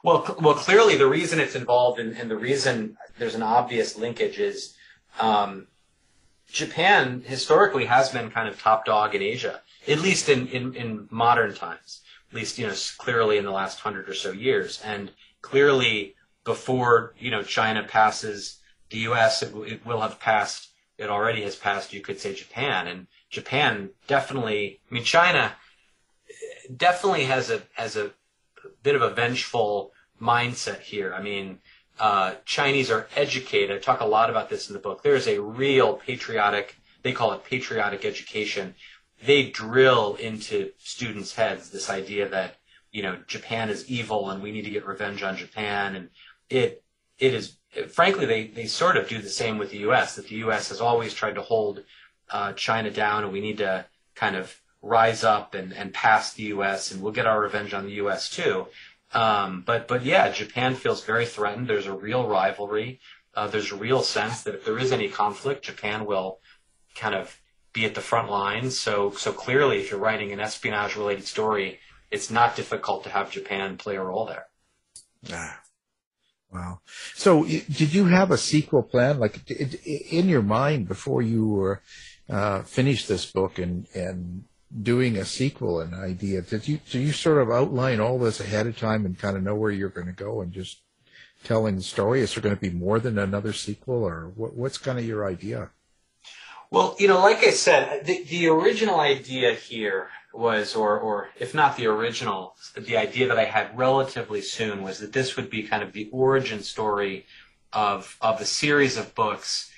Well, cl- well, clearly the reason it's involved and, and the reason there's an obvious linkage is um, Japan historically has been kind of top dog in Asia, at least in, in, in modern times, at least, you know, clearly in the last hundred or so years. And clearly before, you know, China passes the U.S., it, it will have passed, it already has passed, you could say Japan. And Japan definitely, I mean, China definitely has a, has a bit of a vengeful mindset here. I mean, uh, Chinese are educated. I talk a lot about this in the book. There is a real patriotic, they call it patriotic education. They drill into students' heads this idea that, you know, Japan is evil and we need to get revenge on Japan. And it, it is, frankly, they, they sort of do the same with the U.S., that the U.S. has always tried to hold uh, China down and we need to kind of rise up and, and pass the U.S. and we'll get our revenge on the U.S. too. Um, but but yeah, Japan feels very threatened. There's a real rivalry. Uh, there's a real sense that if there is any conflict, Japan will kind of be at the front lines. So so clearly, if you're writing an espionage-related story, it's not difficult to have Japan play a role there. Ah. Wow. So, did you have a sequel plan, like in your mind before you were uh, finished this book and and doing a sequel? An idea? Did you do you sort of outline all this ahead of time and kind of know where you're going to go and just telling the story? Is there going to be more than another sequel, or what, what's kind of your idea? Well, you know, like I said, the, the original idea here was, or, or if not the original, the idea that I had relatively soon was that this would be kind of the origin story of, of a series of books,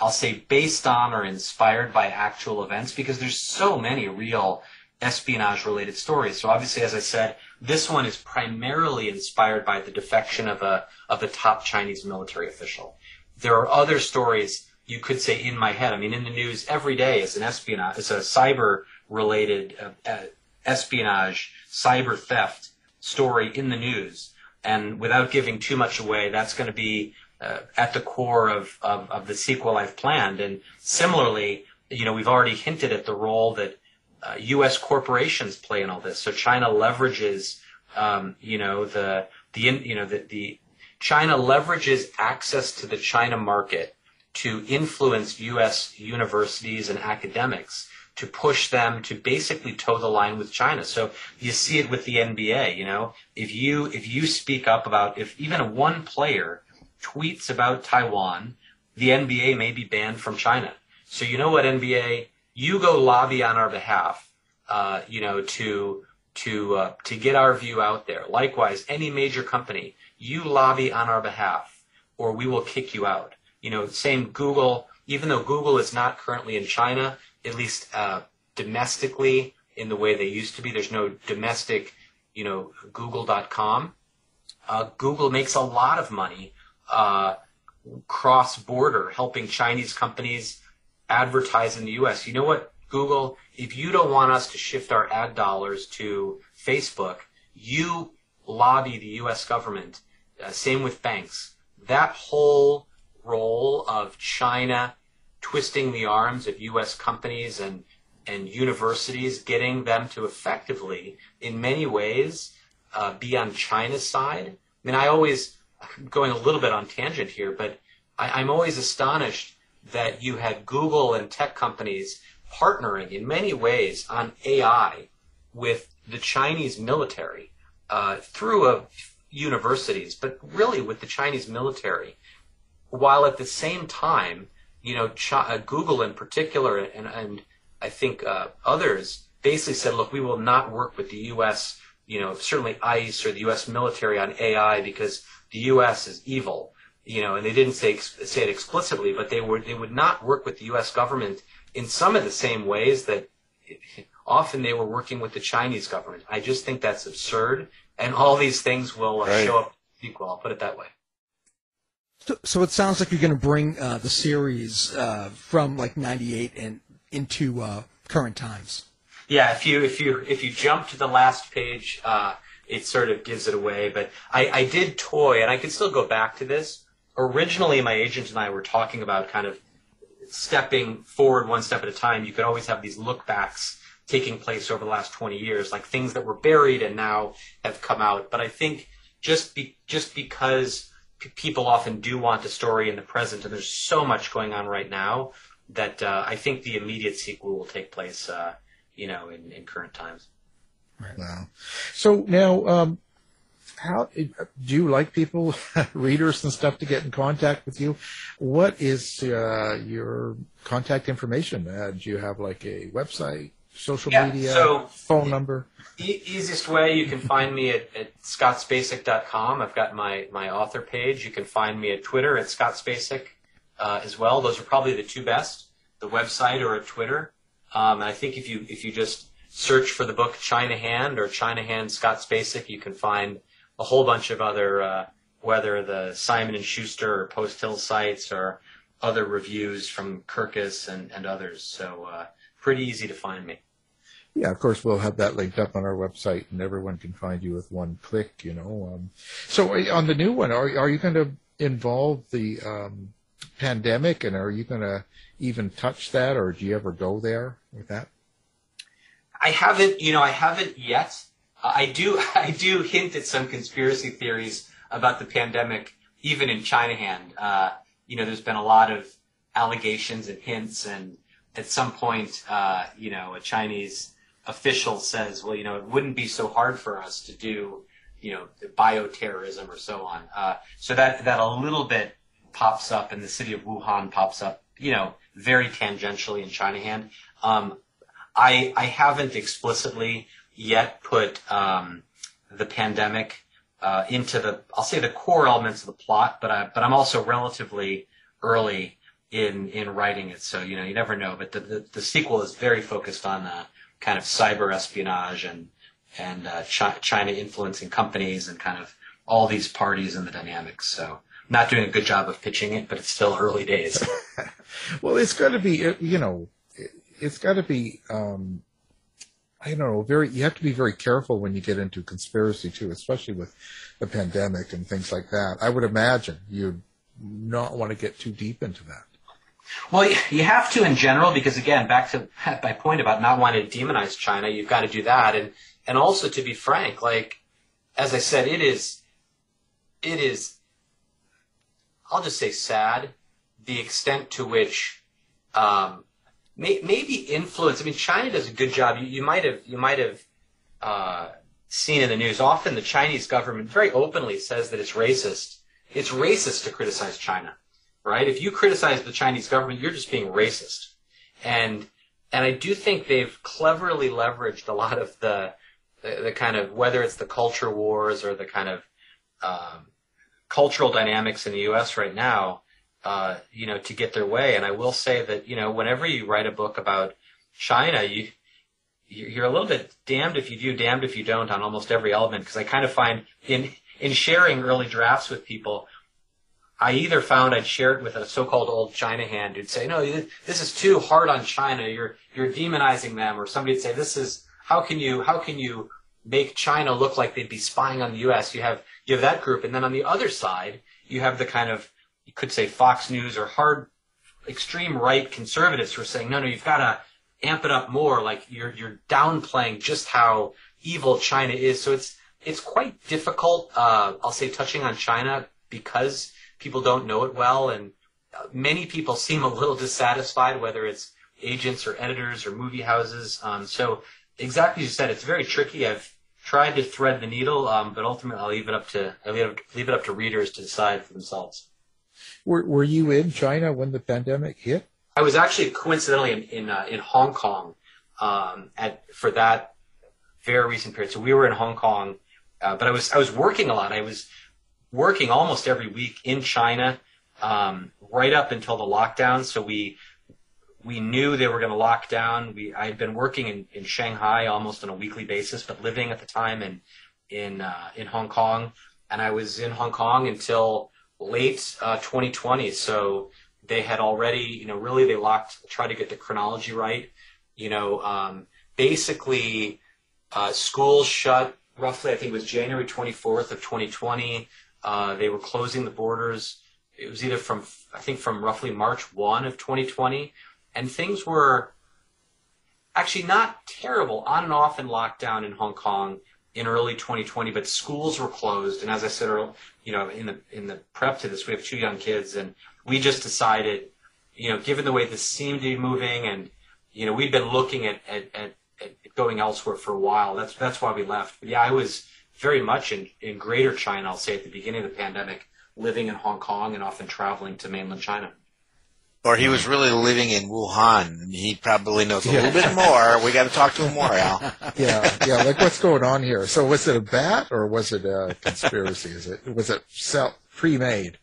I'll say based on or inspired by actual events, because there's so many real espionage related stories. So obviously, as I said, this one is primarily inspired by the defection of a, of a top Chinese military official. There are other stories you could say in my head. I mean, in the news every day is an espionage, it's a cyber related uh, uh, espionage, cyber theft story in the news. And without giving too much away, that's going to be uh, at the core of, of, of the sequel I've planned. And similarly, you know, we've already hinted at the role that uh, U.S. corporations play in all this. So China leverages, um, you know, the the you know the, the China leverages access to the China market to influence U.S. universities and academics to push them to basically toe the line with China. So you see it with the NBA. You know, if you if you speak up about if even one player tweets about Taiwan, the NBA may be banned from China. So you know what, NBA, you go lobby on our behalf. Uh, you know, to to uh, to get our view out there. Likewise, any major company, you lobby on our behalf, or we will kick you out. You know, same Google. Even though Google is not currently in China, at least uh, domestically in the way they used to be, there's no domestic, you know, Google.com. Uh, Google makes a lot of money uh, cross border, helping Chinese companies advertise in the U.S. You know what, Google? If you don't want us to shift our ad dollars to Facebook, you lobby the U.S. government. Uh, same with banks. That whole role of China twisting the arms of U.S. companies and and universities, getting them to effectively, in many ways, uh, be on China's side. I mean, I always going a little bit on tangent here, but I, I'm always astonished that you had Google and tech companies partnering in many ways on AI with the Chinese military uh, through a universities, but really with the Chinese military, while at the same time, you know, Ch- uh, Google in particular, and, and I think uh, others basically said, look, we will not work with the U.S., you know, certainly ICE or the U.S. military on AI because the U.S. is evil, you know, and they didn't say say it explicitly, but they would they would not work with the U.S. government in some of the same ways that often they were working with the Chinese government. I just think that's absurd, and all these things will uh, right. show up equal. I'll put it that way. So, so it sounds like you're going to bring uh, the series uh, from like '98 and into uh, current times. Yeah, if you if you if you jump to the last page, uh, it sort of gives it away. But I, I did toy, and I can still go back to this. Originally, my agent and I were talking about kind of stepping forward one step at a time. You could always have these look backs taking place over the last 20 years, like things that were buried and now have come out. But I think just be, just because people often do want a story in the present, and there's so much going on right now that uh, I think the immediate sequel will take place, uh, you know, in, in current times. Right. Wow. So now, um, how do you like people, readers and stuff, to get in contact with you? What is uh, your contact information? Uh, do you have like a website? Social yeah, media, so phone number? E- easiest way, you can find me at, at scottspacek.com. I've got my, my author page. You can find me at Twitter at scottsbasic uh, as well. Those are probably the two best, the website or at Twitter. Um, and I think if you if you just search for the book China Hand or China Hand Scott Spacek, you can find a whole bunch of other, uh, whether the Simon and Schuster or Post Hill sites or other reviews from Kirkus and, and others. So uh, pretty easy to find me. Yeah, of course, we'll have that linked up on our website, and everyone can find you with one click. You know, um, so on the new one, are are you going to involve the um, pandemic, and are you going to even touch that, or do you ever go there with that? I haven't, you know, I haven't yet. I do, I do hint at some conspiracy theories about the pandemic, even in China Hand. Uh, you know, there's been a lot of allegations and hints and at some point, uh, you know, a Chinese official says, well, you know, it wouldn't be so hard for us to do, you know, bioterrorism or so on. Uh, so that, that a little bit pops up and the city of Wuhan pops up, you know, very tangentially in China hand. Um, I, I haven't explicitly yet put, um, the pandemic, uh, into the, I'll say the core elements of the plot, but I, but I'm also relatively early in in writing it. So you know, you never know. But the the, the sequel is very focused on uh, kind of cyber espionage and and uh, Ch- China influencing companies and kind of all these parties and the dynamics. So not doing a good job of pitching it, but it's still early days. well, it's got to be you know, it's got to be. Um, I don't know. Very, you have to be very careful when you get into conspiracy too, especially with the pandemic and things like that. I would imagine you'd not want to get too deep into that. Well, you have to in general because again, back to my point about not wanting to demonize China, you've got to do that, and and also to be frank, like as I said, it is, it is, I'll just say sad, the extent to which, um, may, maybe influence. I mean, China does a good job. You, you might have you might have uh, seen in the news. Often, the Chinese government very openly says that it's racist. It's racist to criticize China right? If you criticize the Chinese government, you're just being racist. And and I do think they've cleverly leveraged a lot of the the, the kind of whether it's the culture wars or the kind of um, cultural dynamics in the U.S. right now, uh, you know, to get their way. And I will say that you know, whenever you write a book about China, you you're a little bit damned if you do, damned if you don't on almost every element. Because I kind of find in in sharing early drafts with people, I either found I'd share it with a so-called old China hand who'd say, "No, this is too hard on China. You're you're demonizing them," or somebody'd say, "This is how can you how can you make China look like they'd be spying on the U.S." You have you have that group, and then on the other side, you have the kind of you could say Fox News or hard extreme right conservatives who are saying, "No, no, you've got to amp it up more. Like you're you're downplaying just how evil China is." So it's it's quite difficult. Uh, I'll say touching on China because people don't know it well, and uh, many people seem a little dissatisfied, whether it's agents or editors or movie houses. Um, so exactly as you said, it's very tricky. I've tried to thread the needle, um, but ultimately I'll leave it up to I leave leave it up to readers to decide for themselves. Were Were you in China when the pandemic hit? I was actually coincidentally in in, uh, in Hong Kong um, at for that very recent period. So we were in Hong Kong, uh, but I was I was working a lot. I was working almost every week in China, um, right up until the lockdown. So we we knew they were going to lock down. We I had been working in, in Shanghai almost on a weekly basis, but living at the time in in uh, in Hong Kong, and I was in Hong Kong until late uh, 2020. So they had already, you know, really they locked, tried to get the chronology right. You know, um, basically, uh, schools shut roughly, I think it was January 24th of 2020. Uh, they were closing the borders. It was either from, I think from roughly March 1 of 2020. And things were actually not terrible on and off in lockdown in Hong Kong in early 2020, but schools were closed. And as I said, you know, in the in the prep to this, we have two young kids, and we just decided, you know, given the way this seemed to be moving, and you know, we'd been looking at at, at, at going elsewhere for a while. That's that's why we left. But yeah, I was very much in in Greater China. I'll say at the beginning of the pandemic, living in Hong Kong and often traveling to mainland China. Or he was really living in Wuhan, he probably knows a little bit more. We got to talk to him more, Al. Yeah, yeah. Like, what's going on here? So, was it a bat or was it a conspiracy? Is it was it self pre-made?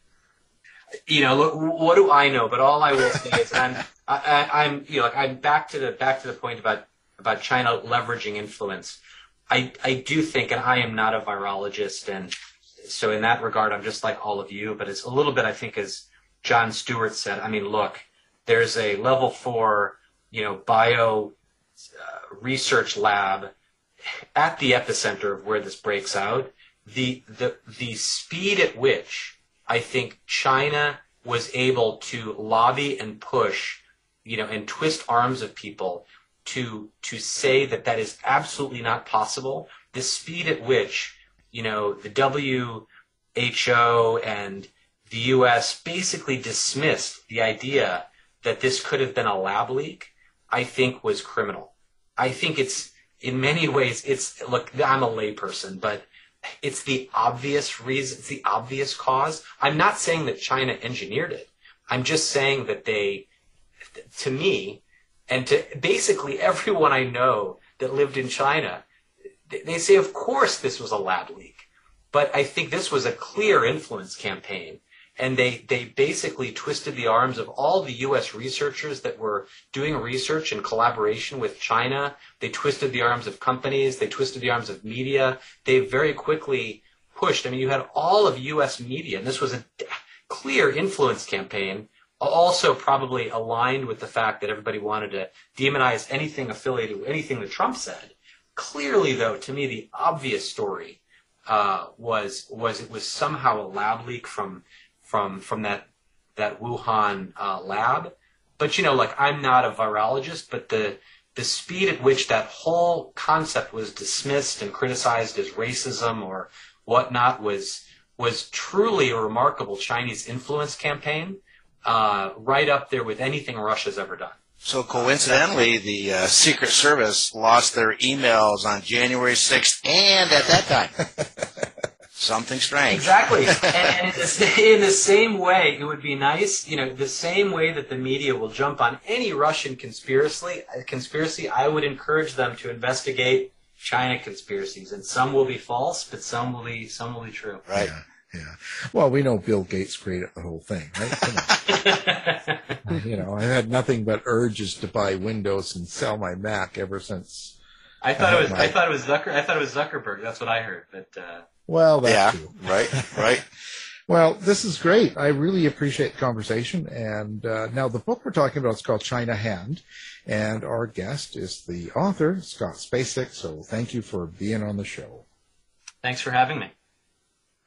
You know, look, what do I know? But all I will say is, I'm, I, I'm, you know, like I'm back to the back to the point about about China leveraging influence. I I do think, and I am not a virologist, and so in that regard, I'm just like all of you. But it's a little bit, I think, as Jon Stewart said, I mean, look, there's a level four, you know, bio uh, research lab at the epicenter of where this breaks out. The, the, the speed at which I think China was able to lobby and push, you know, and twist arms of people to, to say that that is absolutely not possible. The speed at which, you know, the WHO and the U.S. basically dismissed the idea that this could have been a lab leak, I think was criminal. I think it's, in many ways, it's, look, I'm a layperson, but it's the obvious reason, it's the obvious cause. I'm not saying that China engineered it. I'm just saying that they, to me, and to basically everyone I know that lived in China, they say, of course, this was a lab leak. But I think this was a clear influence campaign and they, they basically twisted the arms of all the U.S. researchers that were doing research in collaboration with China. They twisted the arms of companies. They twisted the arms of media. They very quickly pushed. I mean, you had all of U.S. media, and this was a clear influence campaign, also probably aligned with the fact that everybody wanted to demonize anything affiliated with anything that Trump said. Clearly, though, to me, the obvious story uh, was was it was somehow a lab leak from from from that that Wuhan uh, lab. But you know, like I'm not a virologist, but the the speed at which that whole concept was dismissed and criticized as racism or whatnot was was truly a remarkable Chinese influence campaign, uh, right up there with anything Russia's ever done. So coincidentally, the uh, Secret Service lost their emails on January 6th and at that time. Something strange. Exactly. and, and in, the, in, the, same way, it would be nice, you know, the same way that the media will jump on any Russian conspiracy, conspiracy, I would encourage them to investigate China conspiracies. And some will be false, but some will be, some will be true. Right. Yeah. Yeah. Well, we know Bill Gates created the whole thing, right? you know, I had nothing but urges to buy Windows and sell my Mac ever since. I thought I it was. My... I thought it was Zucker. I thought it was Zuckerberg. That's what I heard. But uh... Well, that yeah, too. right, right. well, this is great. I really appreciate the conversation. And uh, now the book we're talking about is called China Hand, and our guest is the author Scott Spacek. So thank you for being on the show. Thanks for having me.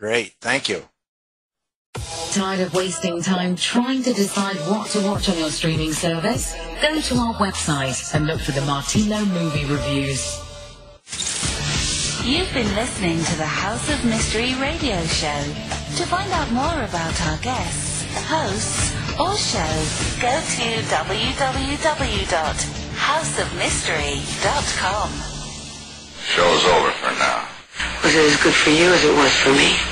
Great, thank you. Tired of wasting time trying to decide what to watch on your streaming service? Go to our website and look for the Martino movie reviews. You've been listening to the House of Mystery radio show. To find out more about our guests, hosts, or shows, go to www.houseofmystery.com. Show's over for now. Was it as good for you as it was for me?